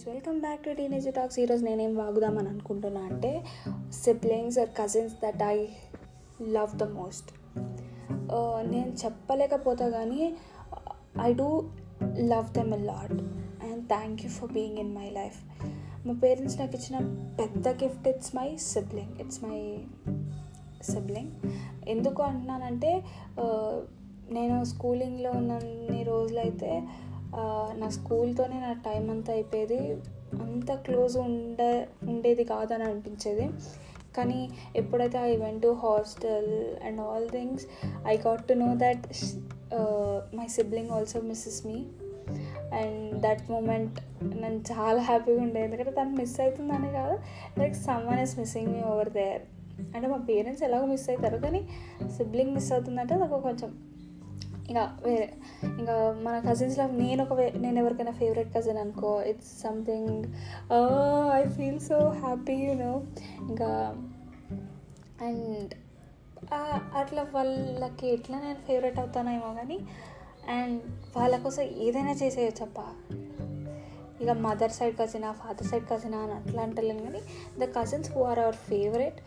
Guys welcome back to Teenage Talks ఈరోజు నేనేం వాగుదామని అనుకుంటున్నా అంటే siblings or cousins that I love the most నేను చెప్పలేకపోతా కానీ I do love them a lot and thank you for being in my life మా parents నాకు ఇచ్చిన పెద్ద gift it's my sibling it's my sibling ఎందుకు అంటున్నానంటే నేను స్కూలింగ్లో ఉన్నన్ని రోజులైతే నా స్కూల్తోనే నా టైం అంతా అయిపోయేది. అంత క్లోజ్ ఉండే ఉండేది కాదని అనిపించేది. కానీ ఎప్పుడైతే I went to hostel and all things I got to know that my sibling also misses me. And that moment నేను చాలా హ్యాపీగా ఉండే ఎందుకంటే తను మిస్ అవుతుందని కాదు like someone is missing me over there. అంటే మా పేరెంట్స్ ఎలాగో మిస్ అవుతారు కానీ సిబ్లింగ్ మిస్ అవుతుందంటే నాకు కొంచెం ఇంకా వేరే ఇంకా మన కజిన్స్లో నేను ఒక నేను ఎవరికైనా ఫేవరెట్ కజిన్ అనుకో it's something I feel so happy you know ఇంకా అండ్ అట్లా వాళ్ళకి ఎట్లా నేను ఫేవరెట్ అవుతానేమో కానీ అండ్ వాళ్ళ కోసం ఏదైనా చేసేయచ్చప్ప ఇక మదర్ సైడ్ కజినా ఫాదర్ సైడ్ కజినా అని అట్లా అంటలేను కానీ the cousins who are our favourite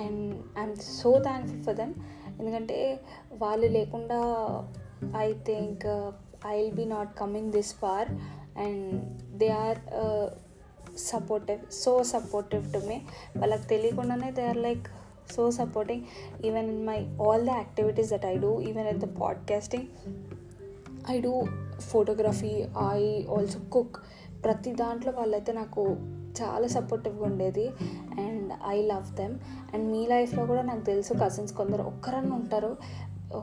and I'm so thankful for them ఎందుకంటే వాళ్ళు లేకుండా I think I will be not coming this far and they are supportive so supportive to me వాళ్ళకి తెలియకుండానే they are like so supporting even in my all the activities that I do even at the podcasting I do photography I also cook ప్రతి దాంట్లో వాళ్ళైతే నాకు చాలా సపోర్టివ్గా ఉండేది. And and I love them. And మీ లైఫ్లో కూడా నాకు తెలుసు కజిన్స్ కొందరు ఒక్కరన్నా ఉంటారు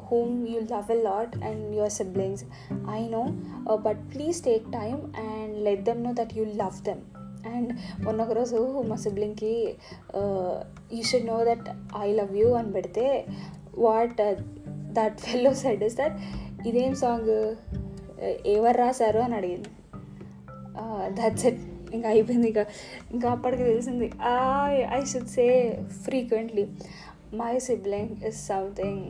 whom you love a lot and your siblings. I know uh, but please take time and let them know that you love them. And మొన్న ఒకరోజు మా సిబ్లింగ్కి uh, you should know that I love you అని పెడితే what uh, that fellow said is that ఇదేం song ఎవరు రాశారు అని అడిగింది. దట్స్ ఇట్ ఇంకా అయిపోయింది ఇక. ఇంకా అప్పటికి తెలిసింది I should say frequently my sibling is something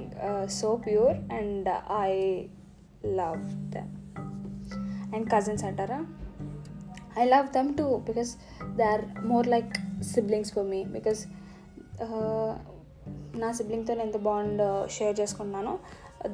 so pure and I love them and cousins అంటారా? I love them too because they are more like siblings for me because నా సిబ్లింగ్తో నేను ఎంత బాండ్ షేర్ చేసుకున్నానో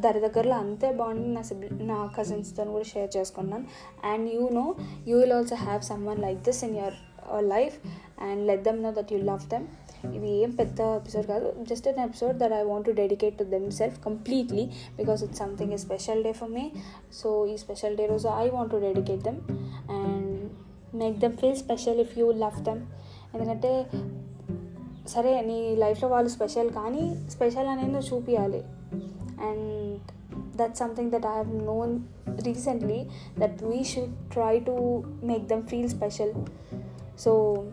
దాని దగ్గరలో అంతే bond నా సిబ్లి నా కజిన్స్తో కూడా షేర్ చేసుకున్నాను. And you know you will also have someone like this in your life and let them know that you love them ఇది ఏం పెద్ద ఎపిసోడ్ కాదు. Just an episode that I want to dedicate to them self completely because it's something a special day for me so ఈ special day రోజు I want to dedicate them and make them feel special if you love them ఎందుకంటే సరే నీ లైఫ్లో వాళ్ళు special కానీ special అనేది నువ్వు చూపించాలి and that something that I have known recently that we should try to make them feel special so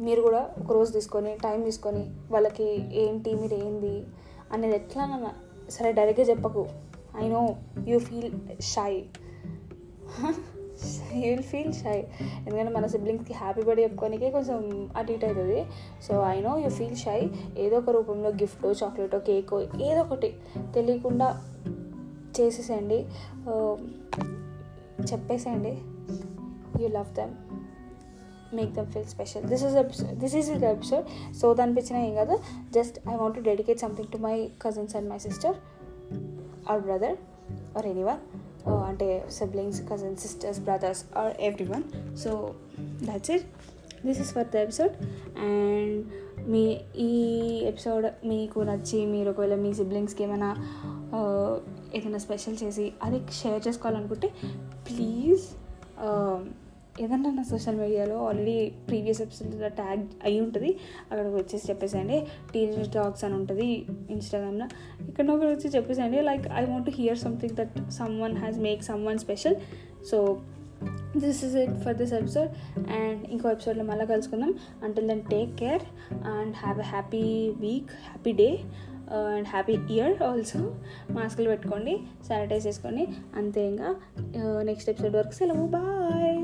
మీరు కూడా ఒకరోజు తీసుకొని టైం తీసుకొని వాళ్ళకి ఏంటి మీరు ఏంది అనేది ఎట్లా సరే డైరెక్ట్గా చెప్పకు. I know you feel shy you will feel shy ఎందుకంటే మన సిబ్లింగ్స్కి హ్యాపీ బర్త్డే చెప్పుకోనికే కొంచెం అటు ఇటు అవుతుంది. So I know you feel shy ఏదో ఒక రూపంలో గిఫ్టో చాక్లెటో కేకో ఏదో ఒకటి తెలియకుండా చేసేసేయండి. చెప్పేసేయండి. You love them make them feel special this is episode this is is episode so అనిపించిన ఏం కాదు. Just I want to dedicate something to my cousins and my sister or brother or anyone అంటే siblings cousins sisters brothers or every one so that's it this is for the episode and మీ ఈ episode మీకు నచ్చి మీరు ఒకవేళ మీ సిబ్లింగ్స్కి ఏమైనా ఏదైనా special చేసి అది షేర్ చేసుకోవాలనుకుంటే ప్లీజ్ ఏదన్నా నా సోషల్ మీడియాలో ఆల్రెడీ ప్రీవియస్ ఎపిసోడ్లో ట్యాగ్ అయి ఉంటుంది అక్కడికి వచ్చేసి చెప్పేసేయండి. టీనేజ్ టాక్స్ అని ఉంటుంది ఇన్స్టాగ్రామ్లో ఇక్కడ ఒకటి వచ్చి చెప్పేసేయండి. Like I want to hear something that some one has make some one special so this is it for this episode and ఇంకో ఎపిసోడ్లో మళ్ళీ కలుసుకుందాం. Until then take care and have a happy week happy day and happy year also మాస్కులు పెట్టుకోండి sanitise చేసుకోండి. అంతే ఇంకా uh, next episode వరకు సెలవు. బాయ్